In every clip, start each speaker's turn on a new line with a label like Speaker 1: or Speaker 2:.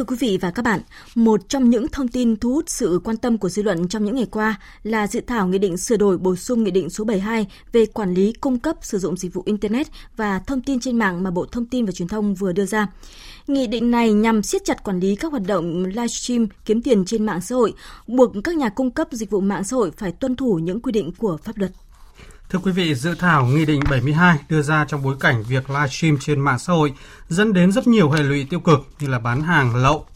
Speaker 1: Thưa quý vị và các bạn, một trong những thông tin thu hút sự quan tâm của dư luận trong những ngày qua là dự thảo nghị định sửa đổi bổ sung nghị định số 72 về quản lý cung cấp sử dụng dịch vụ internet và thông tin trên mạng mà Bộ Thông tin và Truyền thông vừa đưa ra. Nghị định này nhằm siết chặt quản lý các hoạt động livestream kiếm tiền trên mạng xã hội, buộc các nhà cung cấp dịch vụ mạng xã hội phải tuân thủ những quy định của pháp luật.
Speaker 2: Thưa quý vị, dự thảo Nghị định 72 đưa ra trong bối cảnh việc livestream trên mạng xã hội dẫn đến rất nhiều hệ lụy tiêu cực như là bán hàng lậu,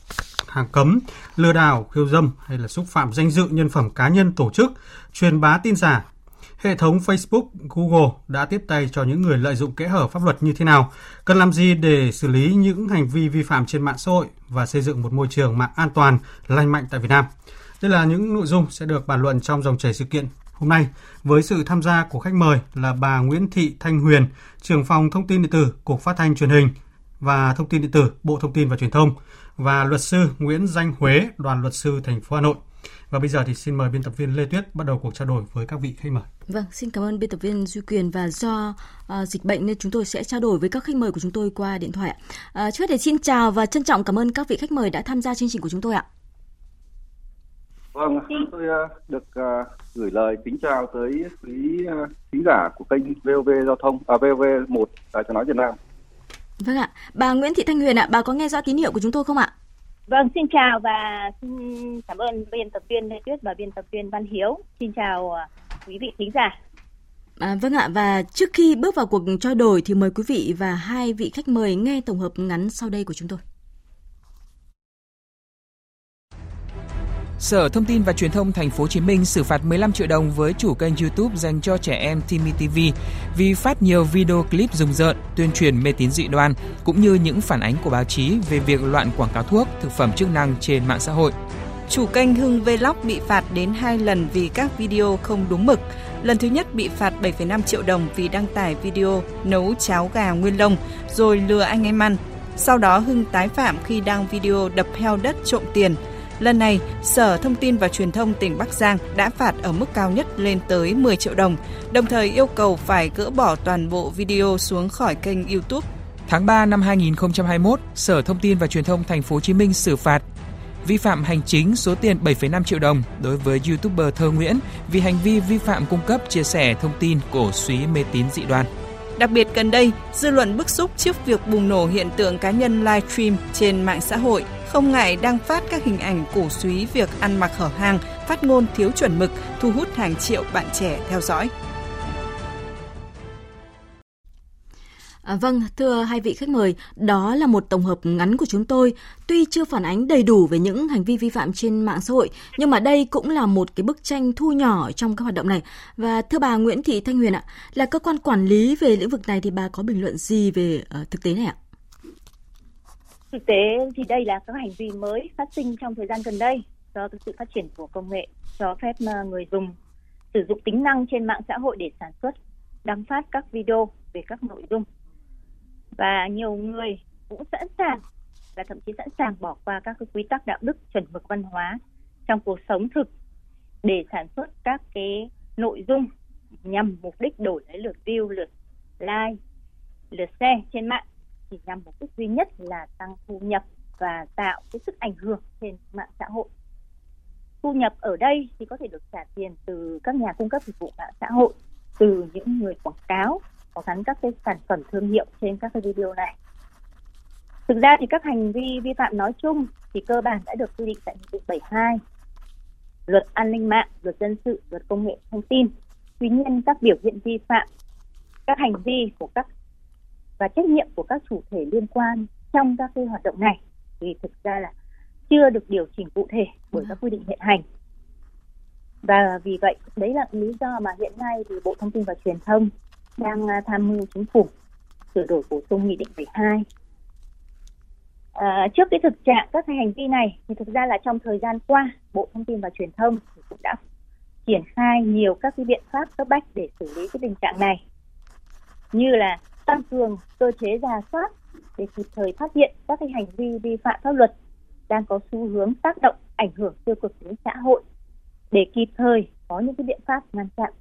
Speaker 2: hàng cấm, lừa đảo, khiêu dâm hay là xúc phạm danh dự nhân phẩm cá nhân tổ chức, truyền bá tin giả. Hệ thống Facebook, Google đã tiếp tay cho những người lợi dụng kẽ hở pháp luật như thế nào? Cần làm gì để xử lý những hành vi vi phạm trên mạng xã hội và xây dựng một môi trường mạng an toàn, lành mạnh tại Việt Nam? Đây là những nội dung sẽ được bàn luận trong dòng chảy sự kiện hôm nay với sự tham gia của khách mời là bà Nguyễn Thị Thanh Huyền, trưởng phòng thông tin điện tử Cục Phát thanh Truyền hình và Thông tin điện tử Bộ Thông tin và Truyền thông và luật sư Nguyễn Danh Huế, đoàn luật sư thành phố Hà Nội. Và bây giờ thì xin mời biên tập viên Lê Tuyết bắt đầu cuộc trao đổi với các vị khách mời.
Speaker 1: Vâng, xin cảm ơn biên tập viên Duy Quyền và do uh, dịch bệnh nên chúng tôi sẽ trao đổi với các khách mời của chúng tôi qua điện thoại. Uh, trước hết thì xin chào và trân trọng cảm ơn các vị khách mời đã tham gia chương trình của chúng tôi ạ.
Speaker 3: Vâng, tôi uh, được uh, gửi lời kính chào tới quý khán giả của kênh VOV Giao thông, à, VOV1 Đài Tiếng Nói Việt Nam.
Speaker 1: Vâng ạ, bà Nguyễn Thị Thanh Huyền ạ, bà có nghe rõ tín hiệu của chúng tôi không ạ?
Speaker 4: Vâng, xin chào và xin cảm ơn biên tập viên Lê Tuyết và biên tập viên Văn Hiếu. Xin chào quý vị khán giả.
Speaker 1: À, vâng ạ, và trước khi bước vào cuộc trao đổi thì mời quý vị và hai vị khách mời nghe tổng hợp ngắn sau đây của chúng tôi.
Speaker 5: Sở Thông tin và Truyền thông Thành phố Hồ Chí Minh xử phạt 15 triệu đồng với chủ kênh YouTube dành cho trẻ em Timmy TV vì phát nhiều video clip rùng rợn, tuyên truyền mê tín dị đoan cũng như những phản ánh của báo chí về việc loạn quảng cáo thuốc, thực phẩm chức năng trên mạng xã hội.
Speaker 6: Chủ kênh Hưng Vlog bị phạt đến 2 lần vì các video không đúng mực. Lần thứ nhất bị phạt 7,5 triệu đồng vì đăng tải video nấu cháo gà nguyên lông rồi lừa anh em ăn. Sau đó Hưng tái phạm khi đăng video đập heo đất trộm tiền – Lần này, Sở Thông tin và Truyền thông tỉnh Bắc Giang đã phạt ở mức cao nhất lên tới 10 triệu đồng, đồng thời yêu cầu phải gỡ bỏ toàn bộ video xuống khỏi kênh YouTube.
Speaker 5: Tháng 3 năm 2021, Sở Thông tin và Truyền thông Thành phố Hồ Chí Minh xử phạt vi phạm hành chính số tiền 7,5 triệu đồng đối với YouTuber Thơ Nguyễn vì hành vi vi phạm cung cấp chia sẻ thông tin cổ suý mê tín dị đoan.
Speaker 6: Đặc biệt gần đây, dư luận bức xúc trước việc bùng nổ hiện tượng cá nhân livestream trên mạng xã hội không ngại đăng phát các hình ảnh cổ suý việc ăn mặc hở hang, phát ngôn thiếu chuẩn mực, thu hút hàng triệu bạn trẻ theo dõi.
Speaker 1: À, vâng, thưa hai vị khách mời, đó là một tổng hợp ngắn của chúng tôi. Tuy chưa phản ánh đầy đủ về những hành vi vi phạm trên mạng xã hội, nhưng mà đây cũng là một cái bức tranh thu nhỏ trong các hoạt động này. Và thưa bà Nguyễn Thị Thanh Huyền ạ, là cơ quan quản lý về lĩnh vực này thì bà có bình luận gì về uh, thực tế này ạ?
Speaker 4: Thực tế thì đây là các hành vi mới phát sinh trong thời gian gần đây do sự phát triển của công nghệ cho phép ờ, người dùng sử dụng tính năng trên mạng xã hội để sản xuất, đăng phát các video về các nội dung. Và nhiều người cũng sẵn sàng và thậm chí sẵn sàng bỏ qua các cái quy tắc đạo đức chuẩn mực văn hóa trong cuộc sống thực để sản xuất các cái nội dung nhằm mục đích đổi lấy lượt view, lượt like, lượt share trên mạng chỉ nhằm mục đích duy nhất là tăng thu nhập và tạo cái sức ảnh hưởng trên mạng xã hội. Thu nhập ở đây thì có thể được trả tiền từ các nhà cung cấp dịch vụ mạng xã hội, từ những người quảng cáo có gắn các cái sản phẩm thương hiệu trên các cái video này. Thực ra thì các hành vi vi phạm nói chung thì cơ bản đã được quy định tại Nghị định 72, luật an ninh mạng, luật dân sự, luật công nghệ thông tin. Tuy nhiên các biểu hiện vi phạm, các hành vi của các và trách nhiệm của các chủ thể liên quan trong các cái hoạt động này thì thực ra là chưa được điều chỉnh cụ thể bởi các quy định hiện hành. Và vì vậy đấy là lý do mà hiện nay thì Bộ Thông tin và Truyền thông đang à, tham mưu chính phủ sửa đổi bổ sung nghị định 12 à, trước cái thực trạng các hành vi này thì thực ra là trong thời gian qua Bộ Thông tin và Truyền thông cũng đã triển khai nhiều các cái biện pháp cấp bách để xử lý cái tình trạng này. Như là tăng cường cơ chế giả soát để kịp thời phát hiện các cái hành vi vi phạm pháp luật đang có xu hướng tác động ảnh hưởng tiêu cực đến xã hội để kịp thời có những cái biện pháp ngăn chặn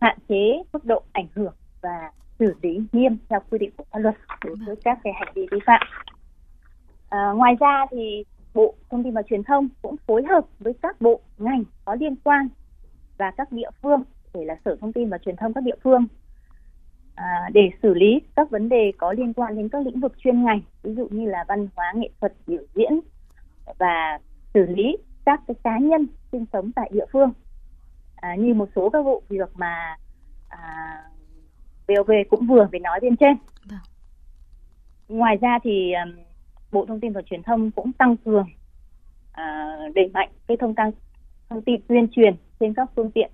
Speaker 4: hạn chế mức độ ảnh hưởng và xử lý nghiêm theo quy định của pháp luật đối với các cái hành vi vi phạm. À, ngoài ra thì Bộ Thông tin và Truyền thông cũng phối hợp với các bộ ngành có liên quan và các địa phương để là Sở Thông tin và Truyền thông các địa phương à, để xử lý các vấn đề có liên quan đến các lĩnh vực chuyên ngành ví dụ như là văn hóa nghệ thuật biểu diễn và xử lý các cái cá nhân sinh sống tại địa phương à, như một số các vụ việc mà à, VOV cũng vừa mới nói bên trên. Vâng. Ngoài ra thì um, Bộ Thông tin và Truyền thông cũng tăng cường à, đẩy mạnh cái thông tăng thông tin tuyên truyền trên các phương tiện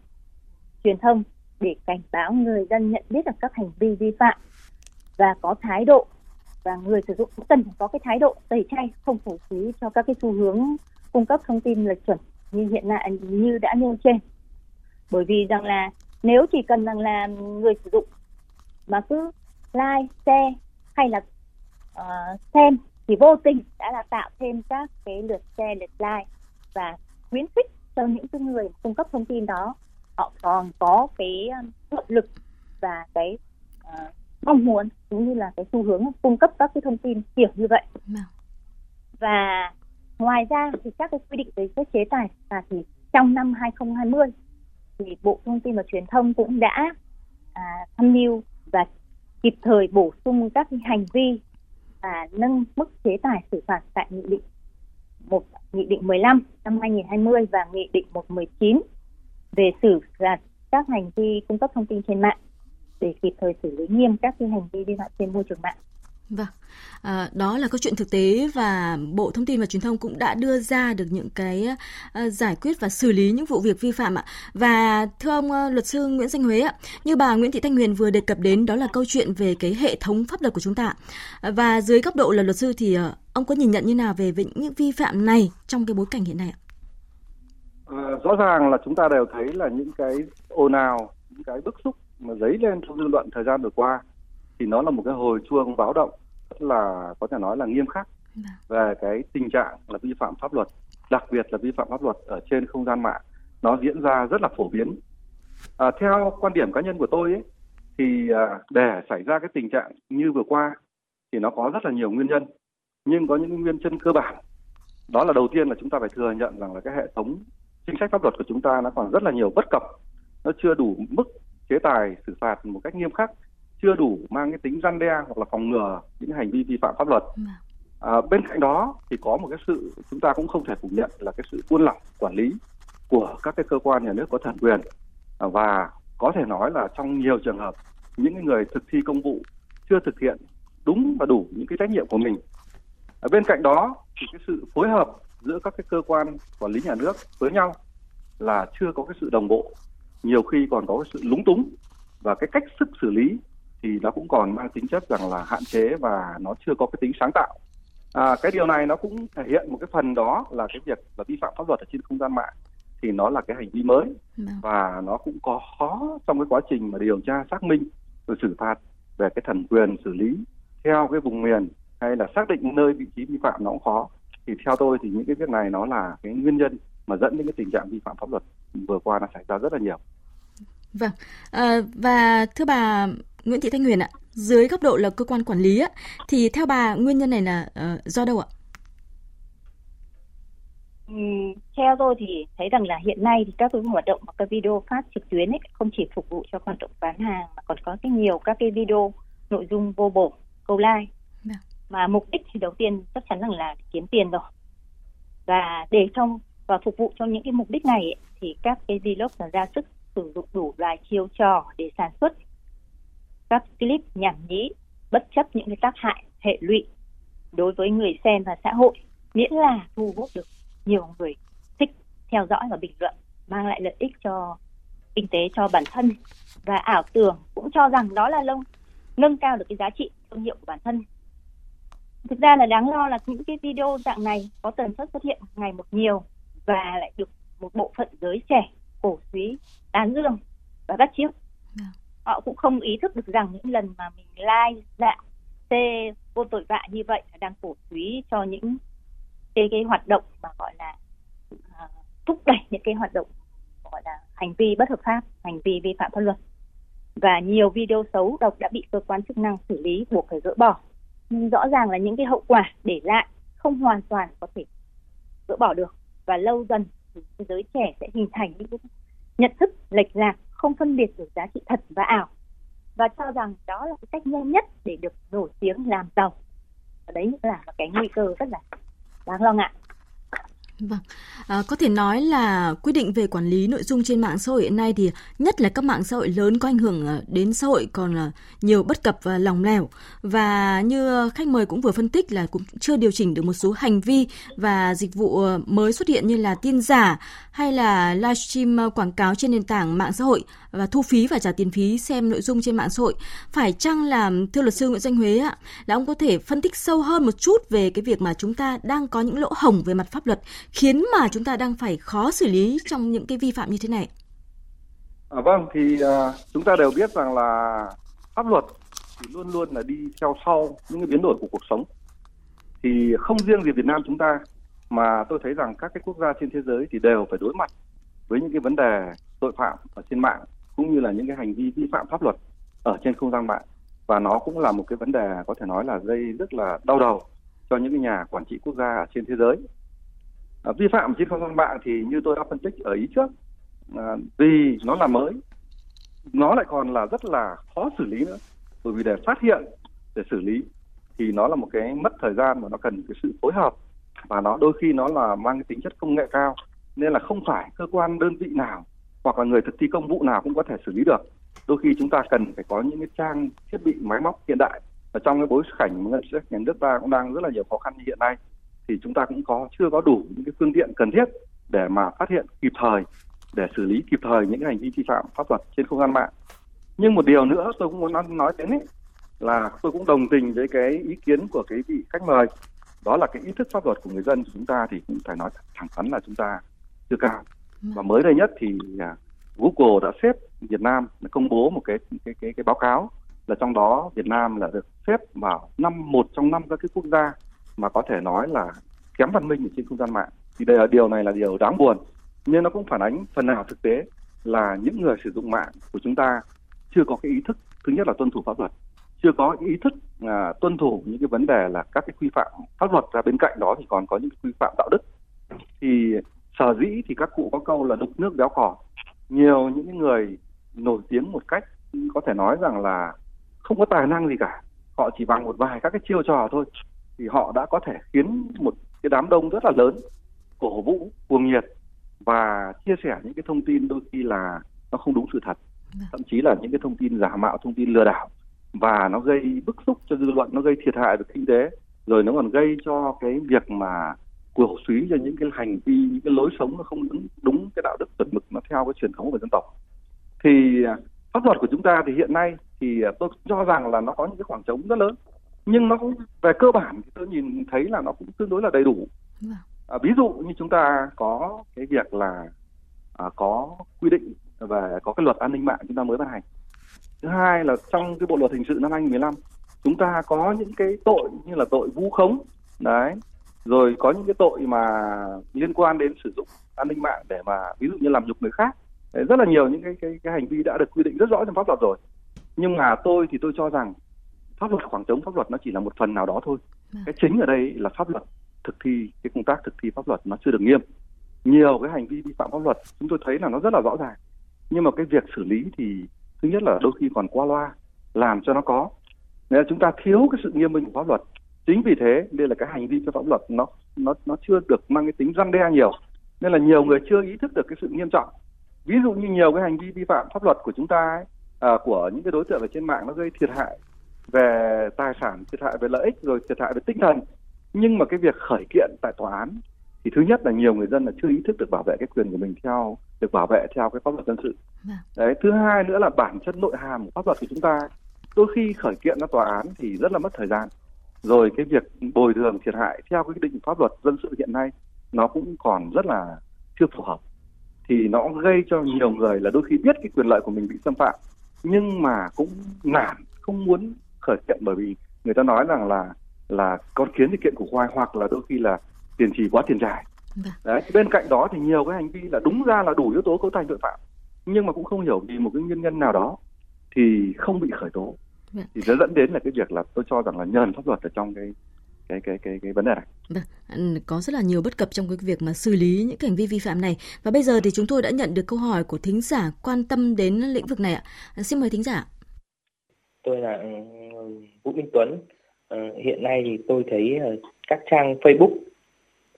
Speaker 4: truyền thông để cảnh báo người dân nhận biết được các hành vi vi phạm và có thái độ và người sử dụng cũng cần phải có cái thái độ tẩy chay không phổ phí cho các cái xu hướng cung cấp thông tin lệch chuẩn như hiện tại như đã nêu trên. Bởi vì rằng là nếu chỉ cần rằng là người sử dụng mà cứ like share hay là uh, xem thì vô tình đã là tạo thêm các cái lượt share lượt like và khuyến khích cho những cái người cung cấp thông tin đó họ còn có cái động lực và cái uh, mong muốn cũng như là cái xu hướng cung cấp các cái thông tin kiểu như vậy vâng. và ngoài ra thì các cái quy định về các chế tài là thì trong năm 2020 thì Bộ Thông tin và Truyền thông cũng đã à, tham mưu và kịp thời bổ sung các hành vi và nâng mức chế tài xử phạt tại nghị định một nghị định 15 năm 2020 và nghị định 119 về xử phạt các hành vi cung cấp thông tin trên mạng để kịp thời xử lý nghiêm các cái hành vi vi phạm trên môi trường mạng.
Speaker 1: Vâng, à, đó là câu chuyện thực tế và Bộ Thông tin và Truyền thông cũng đã đưa ra được những cái à, giải quyết và xử lý những vụ việc vi phạm ạ. Và thưa ông à, luật sư Nguyễn Danh Huế ạ, như bà Nguyễn Thị Thanh Huyền vừa đề cập đến đó là câu chuyện về cái hệ thống pháp luật của chúng ta. Và dưới góc độ là luật sư thì à, ông có nhìn nhận như nào về, về những vi phạm này trong cái bối cảnh hiện nay ạ?
Speaker 3: À, rõ ràng là chúng ta đều thấy là những cái ồn ào, những cái bức xúc mà dấy lên trong dư luận thời gian vừa qua thì nó là một cái hồi chuông báo động rất là có thể nói là nghiêm khắc vâng. về cái tình trạng là vi phạm pháp luật đặc biệt là vi phạm pháp luật ở trên không gian mạng. Nó diễn ra rất là phổ biến. À, theo quan điểm cá nhân của tôi ấy, thì à, để xảy ra cái tình trạng như vừa qua thì nó có rất là nhiều nguyên nhân. Nhưng có những nguyên nhân cơ bản. Đó là đầu tiên là chúng ta phải thừa nhận rằng là cái hệ thống chính sách pháp luật của chúng ta nó còn rất là nhiều bất cập nó chưa đủ mức chế tài xử phạt một cách nghiêm khắc chưa đủ mang cái tính răn đe hoặc là phòng ngừa những hành vi vi phạm pháp luật. Vâng. À, bên cạnh đó thì có một cái sự chúng ta cũng không thể phủ nhận là cái sự buôn lỏng quản lý của các cái cơ quan nhà nước có thẩm quyền à, và có thể nói là trong nhiều trường hợp những người thực thi công vụ chưa thực hiện đúng và đủ những cái trách nhiệm của mình. Ở bên cạnh đó thì cái sự phối hợp giữa các cái cơ quan quản lý nhà nước với nhau là chưa có cái sự đồng bộ, nhiều khi còn có cái sự lúng túng và cái cách sức xử lý thì nó cũng còn mang tính chất rằng là hạn chế và nó chưa có cái tính sáng tạo. À, cái điều này nó cũng thể hiện một cái phần đó là cái việc là vi phạm pháp luật ở trên không gian mạng thì nó là cái hành vi mới vâng. và nó cũng có khó trong cái quá trình mà điều tra xác minh rồi xử phạt về cái thẩm quyền xử lý theo cái vùng miền hay là xác định nơi vị trí vi phạm nó cũng khó thì theo tôi thì những cái việc này nó là cái nguyên nhân mà dẫn đến cái tình trạng vi phạm pháp luật vừa qua nó xảy ra rất là nhiều.
Speaker 1: Vâng, à, và thưa bà Nguyễn Thị Thanh Huyền ạ, dưới góc độ là cơ quan quản lý á, thì theo bà nguyên nhân này là uh, do đâu ạ?
Speaker 4: Ừ, theo tôi thì thấy rằng là hiện nay thì các cái hoạt động các video phát trực tuyến ấy không chỉ phục vụ cho hoạt động bán hàng mà còn có cái nhiều các cái video nội dung vô bổ câu like mà mục đích thì đầu tiên chắc chắn rằng là kiếm tiền rồi. Và để trong và phục vụ cho những cái mục đích này ấy, thì các cái vlog là ra sức sử dụng đủ loại chiêu trò để sản xuất các clip nhảm nhí bất chấp những cái tác hại hệ lụy đối với người xem và xã hội miễn là thu hút được nhiều người thích theo dõi và bình luận mang lại lợi ích cho kinh tế cho bản thân. Và ảo tưởng cũng cho rằng đó là lông nâng cao được cái giá trị thương hiệu của bản thân thực ra là đáng lo là những cái video dạng này có tần suất xuất hiện ngày một nhiều và lại được một bộ phận giới trẻ cổ suý tán dương và bắt chiếc. Họ cũng không ý thức được rằng những lần mà mình like dạ xê vô tội vạ như vậy là đang cổ suý cho những cái cái hoạt động mà gọi là thúc đẩy những cái hoạt động gọi là hành vi bất hợp pháp hành vi vi phạm pháp luật. Và nhiều video xấu độc đã bị cơ quan chức năng xử lý buộc phải gỡ bỏ nhưng rõ ràng là những cái hậu quả để lại không hoàn toàn có thể gỡ bỏ được. Và lâu dần thì giới trẻ sẽ hình thành những nhận thức lệch lạc, không phân biệt được giá trị thật và ảo. Và cho rằng đó là cái cách nhanh nhất để được nổi tiếng làm giàu. Và đấy là cái nguy cơ rất là đáng lo ngại.
Speaker 1: Vâng, à, có thể nói là quy định về quản lý nội dung trên mạng xã hội hiện nay thì nhất là các mạng xã hội lớn có ảnh hưởng à, đến xã hội còn là nhiều bất cập và lòng lẻo. Và như khách mời cũng vừa phân tích là cũng chưa điều chỉnh được một số hành vi và dịch vụ à, mới xuất hiện như là tin giả hay là livestream à, quảng cáo trên nền tảng mạng xã hội và thu phí và trả tiền phí xem nội dung trên mạng xã hội. Phải chăng là thưa luật sư Nguyễn Danh Huế ạ, là ông có thể phân tích sâu hơn một chút về cái việc mà chúng ta đang có những lỗ hổng về mặt pháp luật khiến mà chúng ta đang phải khó xử lý trong những cái vi phạm như thế này?
Speaker 3: À, vâng, thì à, chúng ta đều biết rằng là pháp luật thì luôn luôn là đi theo sau những cái biến đổi của cuộc sống. Thì không riêng gì Việt Nam chúng ta mà tôi thấy rằng các cái quốc gia trên thế giới thì đều phải đối mặt với những cái vấn đề tội phạm ở trên mạng cũng như là những cái hành vi vi phạm pháp luật ở trên không gian mạng. Và nó cũng là một cái vấn đề có thể nói là gây rất là đau đầu cho những cái nhà quản trị quốc gia ở trên thế giới. À, vi phạm trên không gian mạng thì như tôi đã phân tích ở ý trước à, vì nó là mới nó lại còn là rất là khó xử lý nữa. Bởi vì để phát hiện để xử lý thì nó là một cái mất thời gian và nó cần cái sự phối hợp. Và nó đôi khi nó là mang cái tính chất công nghệ cao nên là không phải cơ quan đơn vị nào hoặc là người thực thi công vụ nào cũng có thể xử lý được. Đôi khi chúng ta cần phải có những cái trang thiết bị, máy móc hiện đại. Và trong cái bối cảnh mà ngân sách nhà nước ta cũng đang rất là nhiều khó khăn như hiện nay, thì chúng ta cũng có, chưa có đủ những cái phương tiện cần thiết để mà phát hiện kịp thời, để xử lý kịp thời những cái hành vi vi phạm pháp luật trên không gian mạng. Nhưng một điều nữa tôi cũng muốn nói đến ấy là tôi cũng đồng tình với cái ý kiến của cái vị khách mời. Đó là cái ý thức pháp luật của người dân của chúng ta thì cũng phải nói thẳng thắn là chúng ta chưa cao. Vâng. và mới đây nhất thì à, Google đã xếp Việt Nam công bố một cái cái cái cái báo cáo là trong đó Việt Nam là được xếp vào năm một trong năm các cái quốc gia mà có thể nói là kém văn minh ở trên không gian mạng. Thì đây là điều này là điều đáng buồn nhưng nó cũng phản ánh phần nào thực tế là những người sử dụng mạng của chúng ta chưa có cái ý thức thứ nhất là tuân thủ pháp luật chưa có ý thức à, tuân thủ những cái vấn đề là các cái quy phạm pháp luật ra bên cạnh đó thì còn có những quy phạm đạo đức. Thì sở dĩ thì các cụ có câu là đục nước béo cò nhiều những người nổi tiếng một cách có thể nói rằng là không có tài năng gì cả. Họ chỉ bằng một vài các cái chiêu trò thôi. Thì họ đã có thể khiến một cái đám đông rất là lớn cổ vũ cuồng nhiệt và chia sẻ những cái thông tin đôi khi là nó không đúng sự thật. Vâng. thậm chí là những cái thông tin giả mạo thông tin lừa đảo và nó gây bức xúc cho dư luận nó gây thiệt hại về kinh tế. Rồi nó còn gây cho cái việc mà cổ suý cho những cái hành vi những cái lối sống nó không đúng đúng cái đạo đức chuẩn mực nó theo cái truyền thống của dân tộc. Thì à, pháp luật của chúng ta thì hiện nay thì à, tôi cho rằng là nó có những cái khoảng trống rất lớn. Nhưng nó cũng về cơ bản thì tôi nhìn thấy là nó cũng tương đối là đầy đủ. Vâng. à, ví dụ như chúng ta có cái việc là à, có quy định về có cái luật an ninh mạng chúng ta mới ban hành. Thứ hai là trong cái bộ luật hình sự năm 2015 chúng ta có những cái tội như là tội vu khống đấy rồi có những cái tội mà liên quan đến sử dụng an ninh mạng để mà ví dụ như làm nhục người khác. Đấy, rất là nhiều những cái, cái cái hành vi đã được quy định rất rõ trong pháp luật rồi. Nhưng mà tôi thì tôi cho rằng pháp luật khoảng trống pháp luật nó chỉ là một phần nào đó thôi. Vâng. cái chính ở đây là pháp luật thực thi cái công tác thực thi pháp luật nó chưa được nghiêm. Nhiều cái hành vi vi phạm pháp luật chúng tôi thấy là nó rất là rõ ràng. Nhưng mà cái việc xử lý thì thứ nhất là đôi khi còn qua loa làm cho nó có. Nên là chúng ta thiếu cái sự nghiêm minh của pháp luật chính vì thế đây là cái hành vi vi phạm pháp luật nó nó nó chưa được mang cái tính răn đe nhiều. Nên là nhiều người chưa ý thức được cái sự nghiêm trọng. Ví dụ như nhiều cái hành vi vi phạm pháp luật của chúng ta ấy, à, của những cái đối tượng ở trên mạng nó gây thiệt hại về tài sản thiệt hại về lợi ích rồi thiệt hại về tinh thần. Nhưng mà cái việc khởi kiện tại tòa án thì thứ nhất là nhiều người dân là chưa ý thức được bảo vệ cái quyền của mình theo được bảo vệ theo cái pháp luật dân sự. Vâng. đấy thứ hai nữa là bản chất nội hàm của pháp luật của chúng ta. Đôi khi khởi kiện ra tòa án thì rất là mất thời gian rồi cái việc bồi thường thiệt hại theo cái định pháp luật dân sự hiện nay nó cũng còn rất là chưa phù hợp. Thì nó gây cho nhiều người là đôi khi biết cái quyền lợi của mình bị xâm phạm nhưng mà cũng nản không muốn khởi kiện bởi vì người ta nói rằng là là con kiến thì kiện của khoai hoặc là đôi khi là tiền trì quá tiền dài Vâng. Đấy, bên cạnh đó thì nhiều cái hành vi là đúng ra là đủ yếu tố cấu thành tội phạm nhưng mà cũng không hiểu vì một cái nguyên nhân nào đó thì không bị khởi tố vâng. thì nó dẫn đến là cái việc là tôi cho rằng là nhờn pháp luật ở trong cái cái cái cái cái vấn đề này.
Speaker 1: Vâng, có rất là nhiều bất cập trong cái việc mà xử lý những hành vi vi phạm này. Và bây giờ thì chúng tôi đã nhận được câu hỏi của thính giả quan tâm đến lĩnh vực này ạ. Xin mời thính giả.
Speaker 7: Tôi là ừ, Vũ Minh Tuấn. Ờ, hiện nay thì tôi thấy ờ, các trang Facebook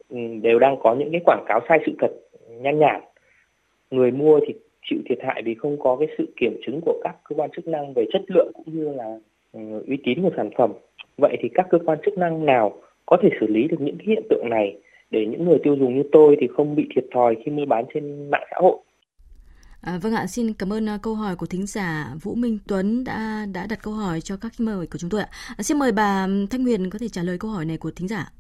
Speaker 7: ừ, đều đang có những cái quảng cáo sai sự thật nhan nhản. Người mua thì chịu thiệt hại vì không có cái sự kiểm chứng của các cơ quan chức năng về chất lượng cũng như là ừ, uy tín của sản phẩm Vậy thì các cơ quan chức năng nào có thể xử lý được những cái hiện tượng này để những người tiêu dùng như tôi thì không bị thiệt thòi khi mua bán trên mạng xã hội?
Speaker 1: À, vâng ạ, xin cảm ơn uh, câu hỏi của thính giả Vũ Minh Tuấn đã đã đặt câu hỏi cho các mời của chúng tôi ạ. À, xin mời bà Thanh Huyền có thể trả lời câu hỏi này của thính giả.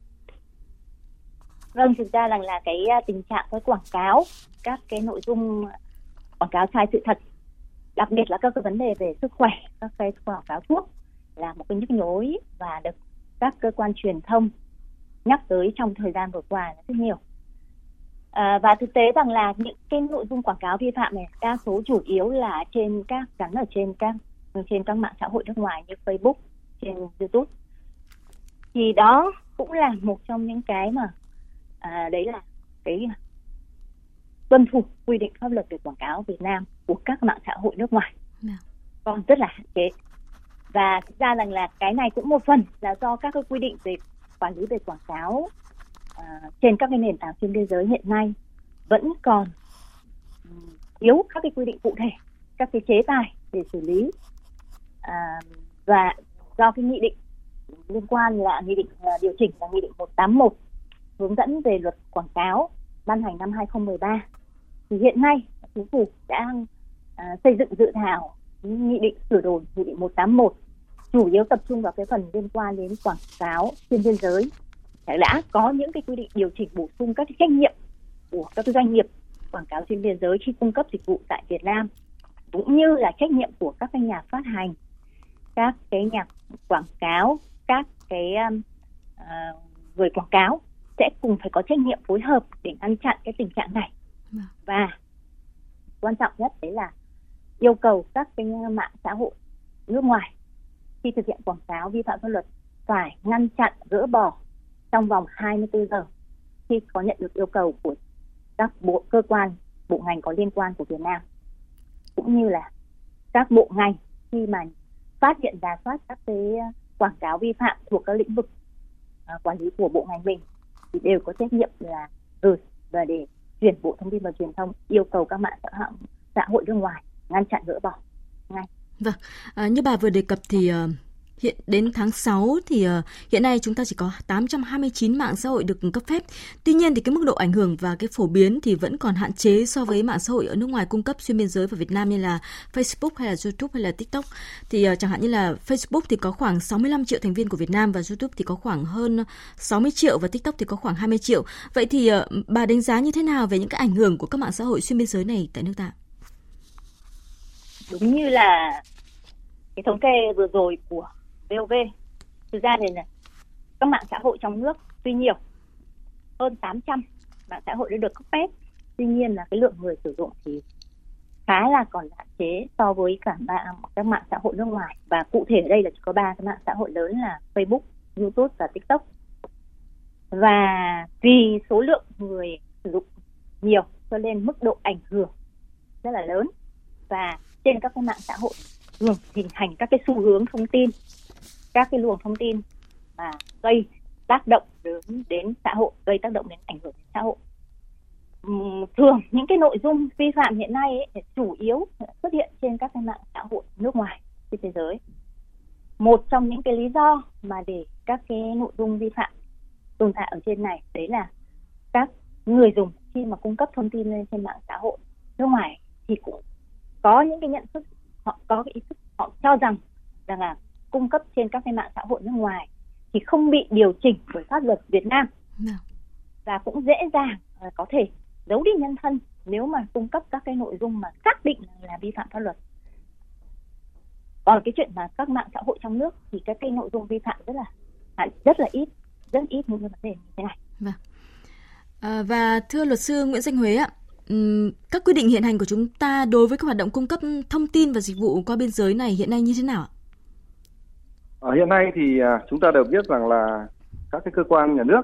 Speaker 4: Vâng, thực ra rằng là cái uh, tình trạng cái quảng cáo, các cái nội dung quảng cáo sai sự thật, đặc biệt là các cái vấn đề về sức khỏe, các cái quảng cáo thuốc là một cái nhức nhối và được các cơ quan truyền thông nhắc tới trong thời gian vừa qua rất nhiều. À, và thực tế rằng là những cái nội dung quảng cáo vi phạm này đa số chủ yếu là trên các gắn ở trên các trên các mạng xã hội nước ngoài như Facebook, trên YouTube. Thì đó cũng là một trong những cái mà à, đấy là cái tuân thủ quy định pháp luật về quảng cáo Việt Nam của các mạng xã hội nước ngoài. Còn rất là hạn chế. Và thực ra rằng là cái này cũng một phần là do các cái quy định về quản lý về quảng cáo uh, trên các cái nền tảng trên thế giới hiện nay vẫn còn um, thiếu các cái quy định cụ thể các cái chế tài để xử lý. Uh, và do cái nghị định liên quan là nghị định uh, điều chỉnh là nghị định 181 hướng dẫn về luật quảng cáo ban hành năm 2013 thì hiện nay chính phủ đang à, xây dựng dự thảo nghị định sửa đổi nghị định 181 chủ yếu tập trung vào cái phần liên quan đến quảng cáo xuyên biên giới đã có những cái quy định điều chỉnh bổ sung các cái trách nhiệm của các doanh nghiệp quảng cáo xuyên biên giới khi cung cấp dịch vụ tại Việt Nam cũng như là trách nhiệm của các cái nhà phát hành các cái nhà quảng cáo các cái uh, người quảng cáo sẽ cùng phải có trách nhiệm phối hợp để ngăn chặn cái tình trạng này. Vâng. và quan trọng nhất đấy là yêu cầu các cái mạng xã hội nước ngoài khi thực hiện quảng cáo vi phạm pháp luật phải ngăn chặn gỡ bỏ trong vòng 24 giờ khi có nhận được yêu cầu của các bộ cơ quan bộ ngành có liên quan của Việt Nam. Cũng như là các bộ ngành khi mà phát hiện ra soát các cái quảng cáo vi phạm thuộc các lĩnh vực uh, quản lý của bộ ngành mình thì đều có trách nhiệm là gửi và để chuyển bộ thông tin và truyền thông yêu cầu các mạng xã, xã hội nước ngoài ngăn chặn gỡ bỏ ngay.
Speaker 1: Vâng, à, như bà vừa đề cập thì uh, hiện đến tháng 6 thì uh, hiện nay chúng ta chỉ có 829 mạng xã hội được cấp phép. Tuy nhiên thì cái mức độ ảnh hưởng và cái phổ biến thì vẫn còn hạn chế so với mạng xã hội ở nước ngoài cung cấp xuyên biên giới vào Việt Nam như là Facebook hay là YouTube hay là TikTok. Thì uh, chẳng hạn như là Facebook thì có khoảng 65 triệu thành viên của Việt Nam và YouTube thì có khoảng hơn 60 triệu và TikTok thì có khoảng 20 triệu. Vậy thì uh, bà đánh giá như thế nào về những cái ảnh hưởng của các mạng xã hội xuyên biên giới này tại nước ta?
Speaker 4: đúng như là cái thống kê vừa rồi của VOV thực ra thì là các mạng xã hội trong nước tuy nhiều hơn 800 mạng xã hội đã được cấp phép. Tuy nhiên là cái lượng người sử dụng thì khá là còn hạn chế so với cả mạng, các mạng xã hội nước ngoài. Và cụ thể ở đây là chỉ có ba cái mạng xã hội lớn là Facebook, YouTube và TikTok. Và vì số lượng người sử dụng nhiều cho nên mức độ ảnh hưởng rất là lớn. Và trên các cái mạng xã hội thường hình thành các cái xu hướng thông tin các cái luồng thông tin mà gây tác động đến đến xã hội gây tác động đến ảnh hưởng đến xã hội. Thường những cái nội dung vi phạm hiện nay ấy, chủ yếu xuất hiện trên các cái mạng xã hội nước ngoài trên thế giới. Một trong những cái lý do mà để các cái nội dung vi phạm tồn tại ở trên này đấy là các người dùng khi mà cung cấp thông tin lên trên mạng xã hội nước ngoài thì cũng có những cái nhận thức họ có cái ý thức họ cho rằng rằng là cung cấp trên các cái mạng xã hội nước ngoài thì không bị điều chỉnh bởi pháp luật Việt Nam và cũng dễ dàng uh, có thể giấu đi nhân thân nếu mà cung cấp các cái nội dung mà xác định là vi phạm pháp luật còn cái chuyện mà các mạng xã hội trong nước thì các cái nội dung vi phạm rất là rất là ít rất ít những cái vấn đề như thế này vâng.
Speaker 1: À, và thưa luật sư Nguyễn Danh Huế ạ, các quy định hiện hành của chúng ta đối với các hoạt động cung cấp thông tin và dịch vụ qua biên giới này hiện nay như thế nào?
Speaker 3: À, hiện nay thì à, chúng ta đều biết rằng là các cái cơ quan nhà nước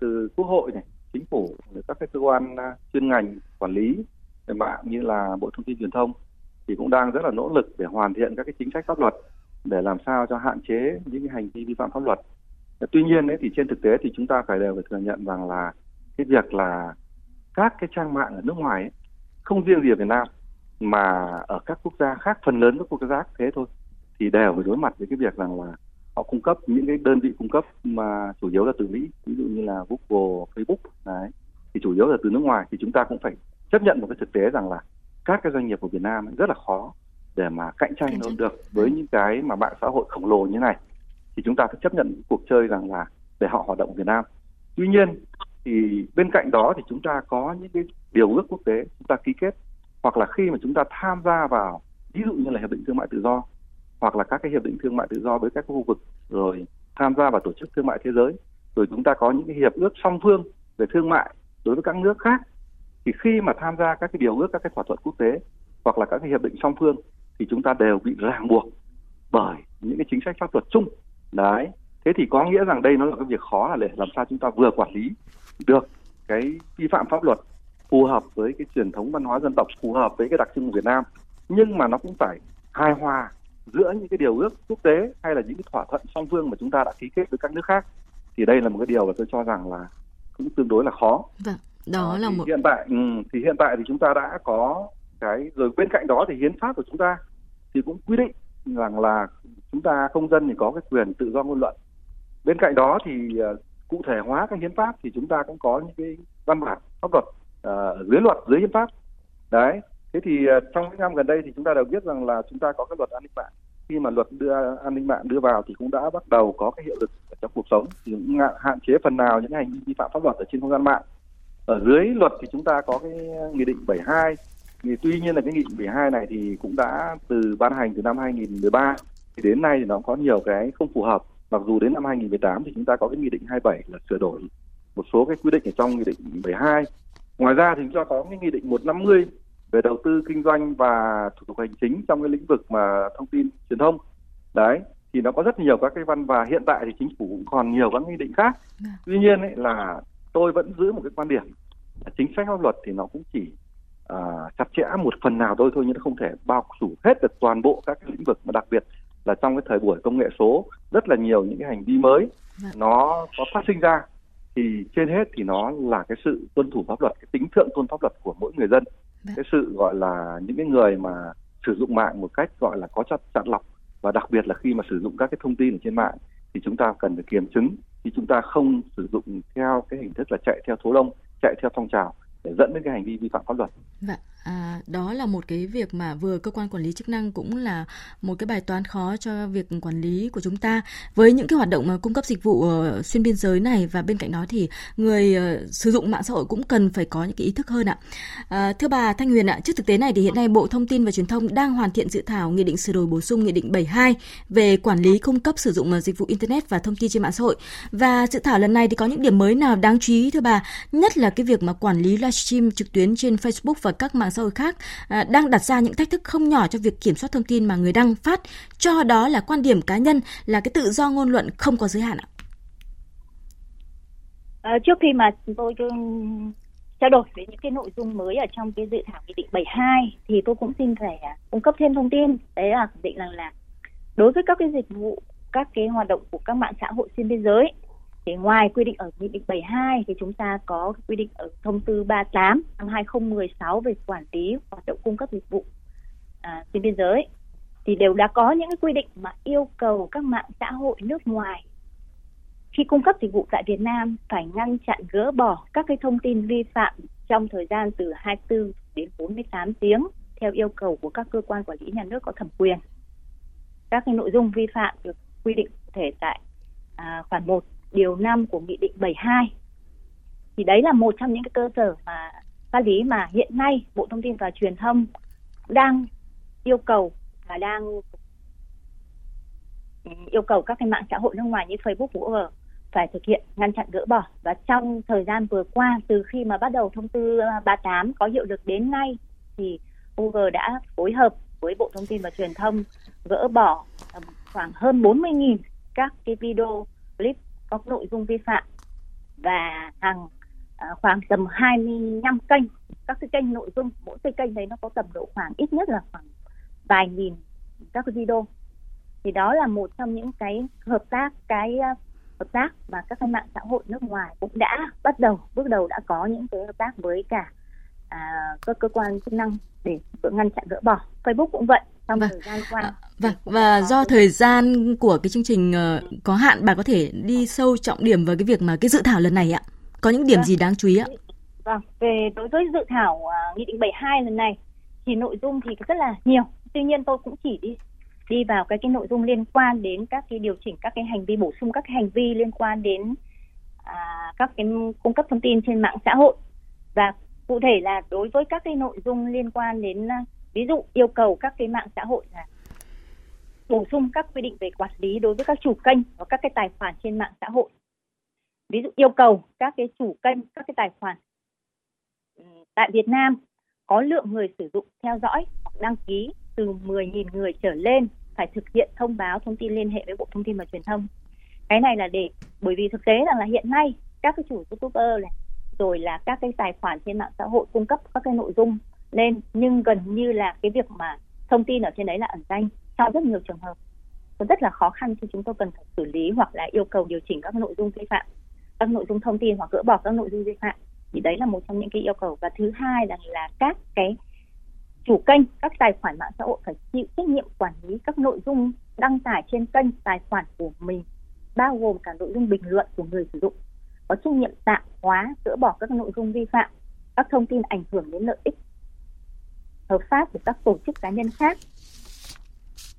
Speaker 3: từ quốc hội này, chính phủ, các cái cơ quan à, chuyên ngành quản lý về mạng như là Bộ Thông tin Truyền thông thì cũng đang rất là nỗ lực để hoàn thiện các cái chính sách pháp luật để làm sao cho hạn chế những cái hành vi vi phạm pháp luật. Tuy nhiên ấy, thì trên thực tế thì chúng ta phải đều phải thừa nhận rằng là cái việc là các cái trang mạng ở nước ngoài ấy, không riêng gì ở Việt Nam mà ở các quốc gia khác phần lớn các quốc gia khác thế thôi thì đều phải đối mặt với cái việc rằng là họ cung cấp những cái đơn vị cung cấp mà chủ yếu là từ Mỹ ví dụ như là Google, Facebook đấy. Thì chủ yếu là từ nước ngoài thì chúng ta cũng phải chấp nhận một cái thực tế rằng là các cái doanh nghiệp của Việt Nam rất là khó để mà cạnh tranh nó được với những cái mà mạng xã hội khổng lồ như này. Thì chúng ta phải chấp nhận cuộc chơi rằng là để họ hoạt động ở Việt Nam. Tuy nhiên thì bên cạnh đó thì chúng ta có những cái điều ước quốc tế chúng ta ký kết. Hoặc là khi mà chúng ta tham gia vào ví dụ như là hiệp định thương mại tự do hoặc là các cái hiệp định thương mại tự do với các khu vực rồi tham gia vào tổ chức thương mại thế giới. Rồi chúng ta có những cái hiệp ước song phương về thương mại đối với các nước khác. Thì khi mà tham gia các cái điều ước, các cái thỏa thuận quốc tế hoặc là các cái hiệp định song phương thì chúng ta đều bị ràng buộc bởi những cái chính sách pháp luật chung. Đấy. Thế thì có nghĩa rằng đây nó là cái việc khó là để làm sao chúng ta vừa quản lý được cái vi phạm pháp luật phù hợp với cái truyền thống văn hóa dân tộc, phù hợp với cái đặc trưng của Việt Nam. Nhưng mà nó cũng phải hài hòa giữa những cái điều ước quốc tế hay là những cái thỏa thuận song phương mà chúng ta đã ký kết với các nước khác thì đây là một cái điều mà tôi cho rằng là cũng tương đối là khó.
Speaker 1: Vâng, đó à, là một
Speaker 3: hiện tại ừ, thì hiện tại thì chúng ta đã có cái rồi bên cạnh đó thì hiến pháp của chúng ta thì cũng quy định rằng là chúng ta công dân thì có cái quyền tự do ngôn luận. Bên cạnh đó thì uh, cụ thể hóa cái hiến pháp thì chúng ta cũng có những cái văn bản pháp luật uh, dưới luật dưới hiến pháp. Đấy, thế thì à, trong những năm gần đây thì chúng ta đều biết rằng là chúng ta có cái luật an ninh mạng. Khi mà luật đưa an ninh mạng đưa vào thì cũng đã bắt đầu có cái hiệu lực trong cuộc sống, thì cũng hạn chế phần nào những hành vi vi phạm pháp luật ở trên không gian mạng. Ở dưới luật thì chúng ta có cái nghị định 72 thì tuy nhiên là cái nghị định 72 này thì cũng đã từ ban hành từ năm 2013 thì đến nay thì nó có nhiều cái không phù hợp. Mặc dù đến năm 2018 thì chúng ta có cái nghị định 27 là sửa đổi một số cái quy định ở trong nghị định 72 ngoài ra thì chúng ta có cái nghị định 150 về đầu tư kinh doanh và thủ tục hành chính trong cái lĩnh vực mà thông tin truyền thông đấy thì nó có rất nhiều các cái văn và hiện tại thì chính phủ cũng còn nhiều các nghị định khác dạ. tuy nhiên ấy là tôi vẫn giữ một cái quan điểm là chính sách pháp luật thì nó cũng chỉ uh, chặt chẽ một phần nào thôi thôi nhưng nó không thể bao phủ hết được toàn bộ các cái lĩnh vực mà đặc biệt là trong cái thời buổi công nghệ số rất là nhiều những cái hành vi mới dạ. nó có phát sinh ra thì trên hết thì nó là cái sự tuân thủ pháp luật cái tính thượng tôn pháp luật của mỗi người dân. Cái sự gọi là những cái người mà sử dụng mạng một cách gọi là có chặt chặn lọc và đặc biệt là khi mà sử dụng các cái thông tin ở trên mạng thì chúng ta cần phải kiểm chứng thì chúng ta không sử dụng theo cái hình thức là chạy theo số đông chạy theo phong trào để dẫn đến cái hành vi vi phạm pháp luật.
Speaker 1: Vâng. À, đó là một cái việc mà vừa cơ quan quản lý chức năng cũng là một cái bài toán khó cho việc quản lý của chúng ta. Với những cái hoạt động mà cung cấp dịch vụ ờ, xuyên biên giới này và bên cạnh đó thì người ờ, sử dụng mạng xã hội cũng cần phải có những cái ý thức hơn ạ. À, thưa bà Thanh Huyền ạ, trước thực tế này thì hiện nay Bộ Thông tin và Truyền thông đang hoàn thiện dự thảo nghị định sửa đổi bổ sung nghị định 72 về quản lý cung cấp sử dụng ờ, dịch vụ internet và thông tin trên mạng xã hội. Và dự thảo lần này thì có những điểm mới nào đáng chú ý thưa bà, nhất là cái việc mà quản lý livestream trực tuyến trên Facebook và các mạng xã hội khác à, đang đặt ra những thách thức không nhỏ cho việc kiểm soát thông tin mà người đăng phát, cho đó là quan điểm cá nhân là cái tự do ngôn luận không có giới hạn ạ.
Speaker 4: À, trước khi mà tôi ừ, trao đổi về những cái nội dung mới ở trong cái dự thảo nghị định 72 thì tôi cũng xin phải à, cung cấp thêm thông tin đấy là khẳng định rằng là đối với các cái dịch vụ các cái hoạt động của các mạng xã hội xuyên biên giới thì ngoài quy định ở nghị định 72 thì chúng ta có quy định ở thông tư 38 năm 2016 về quản lý hoạt động cung cấp dịch vụ à, xuyên biên giới thì đều đã có những cái quy định mà yêu cầu các mạng xã hội nước ngoài khi cung cấp dịch vụ tại Việt Nam phải ngăn chặn gỡ bỏ các cái thông tin vi phạm trong thời gian từ 24 đến 48 tiếng theo yêu cầu của các cơ quan quản lý nhà nước có thẩm quyền. Các cái nội dung vi phạm được quy định cụ thể tại à, khoản 1 điều 5 của Nghị định 72. Thì đấy là một trong những cái cơ sở mà pháp lý mà hiện nay Bộ Thông tin và Truyền thông đang yêu cầu và đang yêu cầu các cái mạng xã hội nước ngoài như Facebook, Google phải thực hiện ngăn chặn gỡ bỏ và trong thời gian vừa qua từ khi mà bắt đầu thông tư 38 có hiệu lực đến nay thì Google đã phối hợp với Bộ Thông tin và Truyền thông gỡ bỏ khoảng hơn 40.000 các cái video clip có nội dung vi phạm và hàng à, khoảng tầm 25 kênh các cái kênh nội dung mỗi cái kênh đấy nó có tầm độ khoảng ít nhất là khoảng vài nghìn các cái video. Thì đó là một trong những cái hợp tác cái à, hợp tác mà các cái mạng xã hội nước ngoài cũng đã bắt đầu bước đầu đã có những cái hợp tác với cả à, các cơ quan chức năng để ngăn chặn gỡ bỏ. Facebook cũng vậy trong vâng. thời gian qua à,
Speaker 1: vâng và do thời gian của cái chương trình uh, có hạn bà có thể đi sâu trọng điểm vào cái việc mà cái dự thảo lần này ạ có những điểm vâng. gì đáng chú ý ạ
Speaker 4: vâng về đối với dự thảo uh, nghị định 72 lần này thì nội dung thì rất là nhiều tuy nhiên tôi cũng chỉ đi đi vào cái cái nội dung liên quan đến các cái điều chỉnh các cái hành vi bổ sung các cái hành vi liên quan đến à, các cái cung cấp thông tin trên mạng xã hội và cụ thể là đối với các cái nội dung liên quan đến à, ví dụ yêu cầu các cái mạng xã hội là bổ sung các quy định về quản lý đối với các chủ kênh và các cái tài khoản trên mạng xã hội ví dụ yêu cầu các cái chủ kênh, các cái tài khoản ừ, tại Việt Nam có lượng người sử dụng theo dõi hoặc đăng ký từ 10.000 người trở lên phải thực hiện thông báo, thông tin liên hệ với Bộ Thông tin và Truyền thông. Cái này là để, bởi vì thực tế rằng là hiện nay các cái chủ youtuber này, rồi là các cái tài khoản trên mạng xã hội cung cấp các cái nội dung lên nhưng gần như là cái việc mà thông tin ở trên đấy là ẩn danh trong rất nhiều trường hợp. Rất là khó khăn khi chúng tôi cần phải xử lý hoặc là yêu cầu điều chỉnh các nội dung vi phạm, các nội dung thông tin hoặc gỡ bỏ các nội dung vi phạm. Thì đấy là một trong những cái yêu cầu. Và thứ hai là là các cái chủ kênh, các tài khoản mạng xã hội phải chịu trách nhiệm quản lý các nội dung đăng tải trên kênh tài khoản của mình, bao gồm cả nội dung bình luận của người sử dụng. Có trách nhiệm tạm hóa, gỡ bỏ các nội dung vi phạm, các thông tin ảnh hưởng đến lợi ích hợp pháp của các tổ chức cá nhân khác.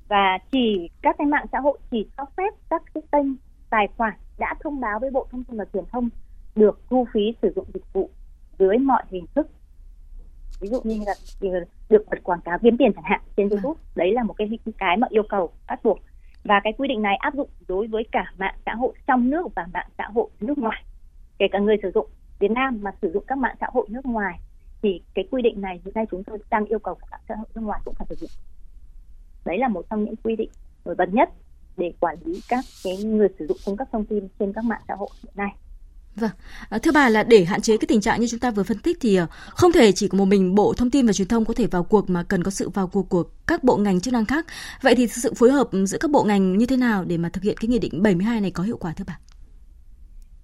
Speaker 4: Và chỉ các cái mạng xã hội chỉ cho phép các cái kênh tài khoản đã thông báo với Bộ Thông tin và Truyền thông được thu phí sử dụng dịch vụ dưới mọi hình thức. Ví dụ như là được bật quảng cáo kiếm tiền chẳng hạn trên vâng. YouTube đấy là một cái cái mà yêu cầu bắt buộc. Và cái quy định này áp dụng đối với cả mạng xã hội trong nước và mạng xã hội nước ngoài. Kể cả người sử dụng Việt Nam mà sử dụng các mạng xã hội nước ngoài thì cái quy định này hiện nay chúng tôi đang yêu cầu các mạng xã hội nước ngoài cũng phải thực hiện đấy là một trong những quy định nổi bật nhất để quản lý các cái người sử dụng cung cấp thông tin trên các mạng xã hội hiện nay
Speaker 1: Vâng, à, thưa bà là để hạn chế cái tình trạng như chúng ta vừa phân tích thì à, không thể chỉ có một mình Bộ Thông tin và Truyền thông có thể vào cuộc mà cần có sự vào cuộc của các bộ ngành chức năng khác. Vậy thì sự phối hợp giữa các bộ ngành như thế nào để mà thực hiện cái nghị định 72 này có hiệu quả thưa bà?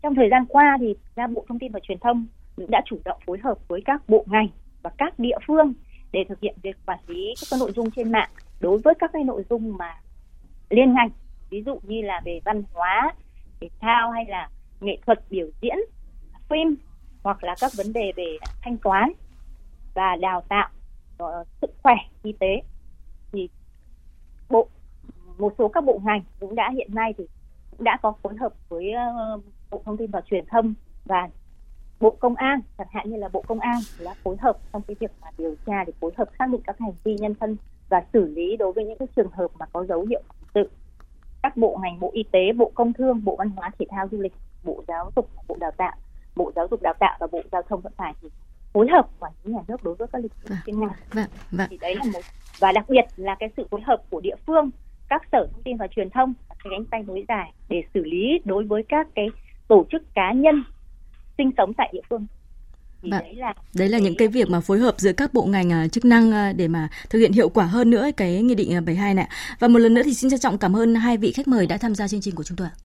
Speaker 4: Trong thời gian qua thì ra Bộ Thông tin và Truyền thông đã chủ động phối hợp với các bộ ngành và các địa phương để thực hiện việc quản lý các nội dung trên mạng đối với các cái nội dung mà liên ngành. Ví dụ như là về văn hóa, thể thao hay là nghệ thuật biểu diễn, phim hoặc là các vấn đề về thanh toán và đào tạo ờ, sức khỏe, y tế. Thì bộ, một số các bộ ngành cũng đã hiện nay thì cũng đã có phối hợp với ờ, bộ thông tin và truyền thông và bộ công an chẳng hạn như là bộ công an đã phối hợp trong cái việc mà điều tra để phối hợp xác định các hành vi nhân thân và xử lý đối với những cái trường hợp mà có dấu hiệu tự các bộ ngành bộ y tế bộ công thương bộ văn hóa thể thao du lịch bộ giáo dục bộ đào tạo bộ giáo dục đào tạo và bộ giao thông vận tải thì phối hợp quản lý nhà nước đối với các lĩnh vực chuyên ngành vâng, vâng. thì đấy là một và đặc biệt là cái sự phối hợp của địa phương các sở thông tin và truyền thông cái cánh tay nối dài để xử lý đối với các cái tổ chức cá nhân sinh sống tại địa phương
Speaker 1: thì vâng. đấy là đấy là những cái việc mà phối hợp giữa các bộ ngành à, chức năng à, để mà thực hiện hiệu quả hơn nữa cái nghị định 72 này. Và một lần nữa thì xin trân trọng cảm ơn hai vị khách mời đã tham gia chương trình của chúng tôi.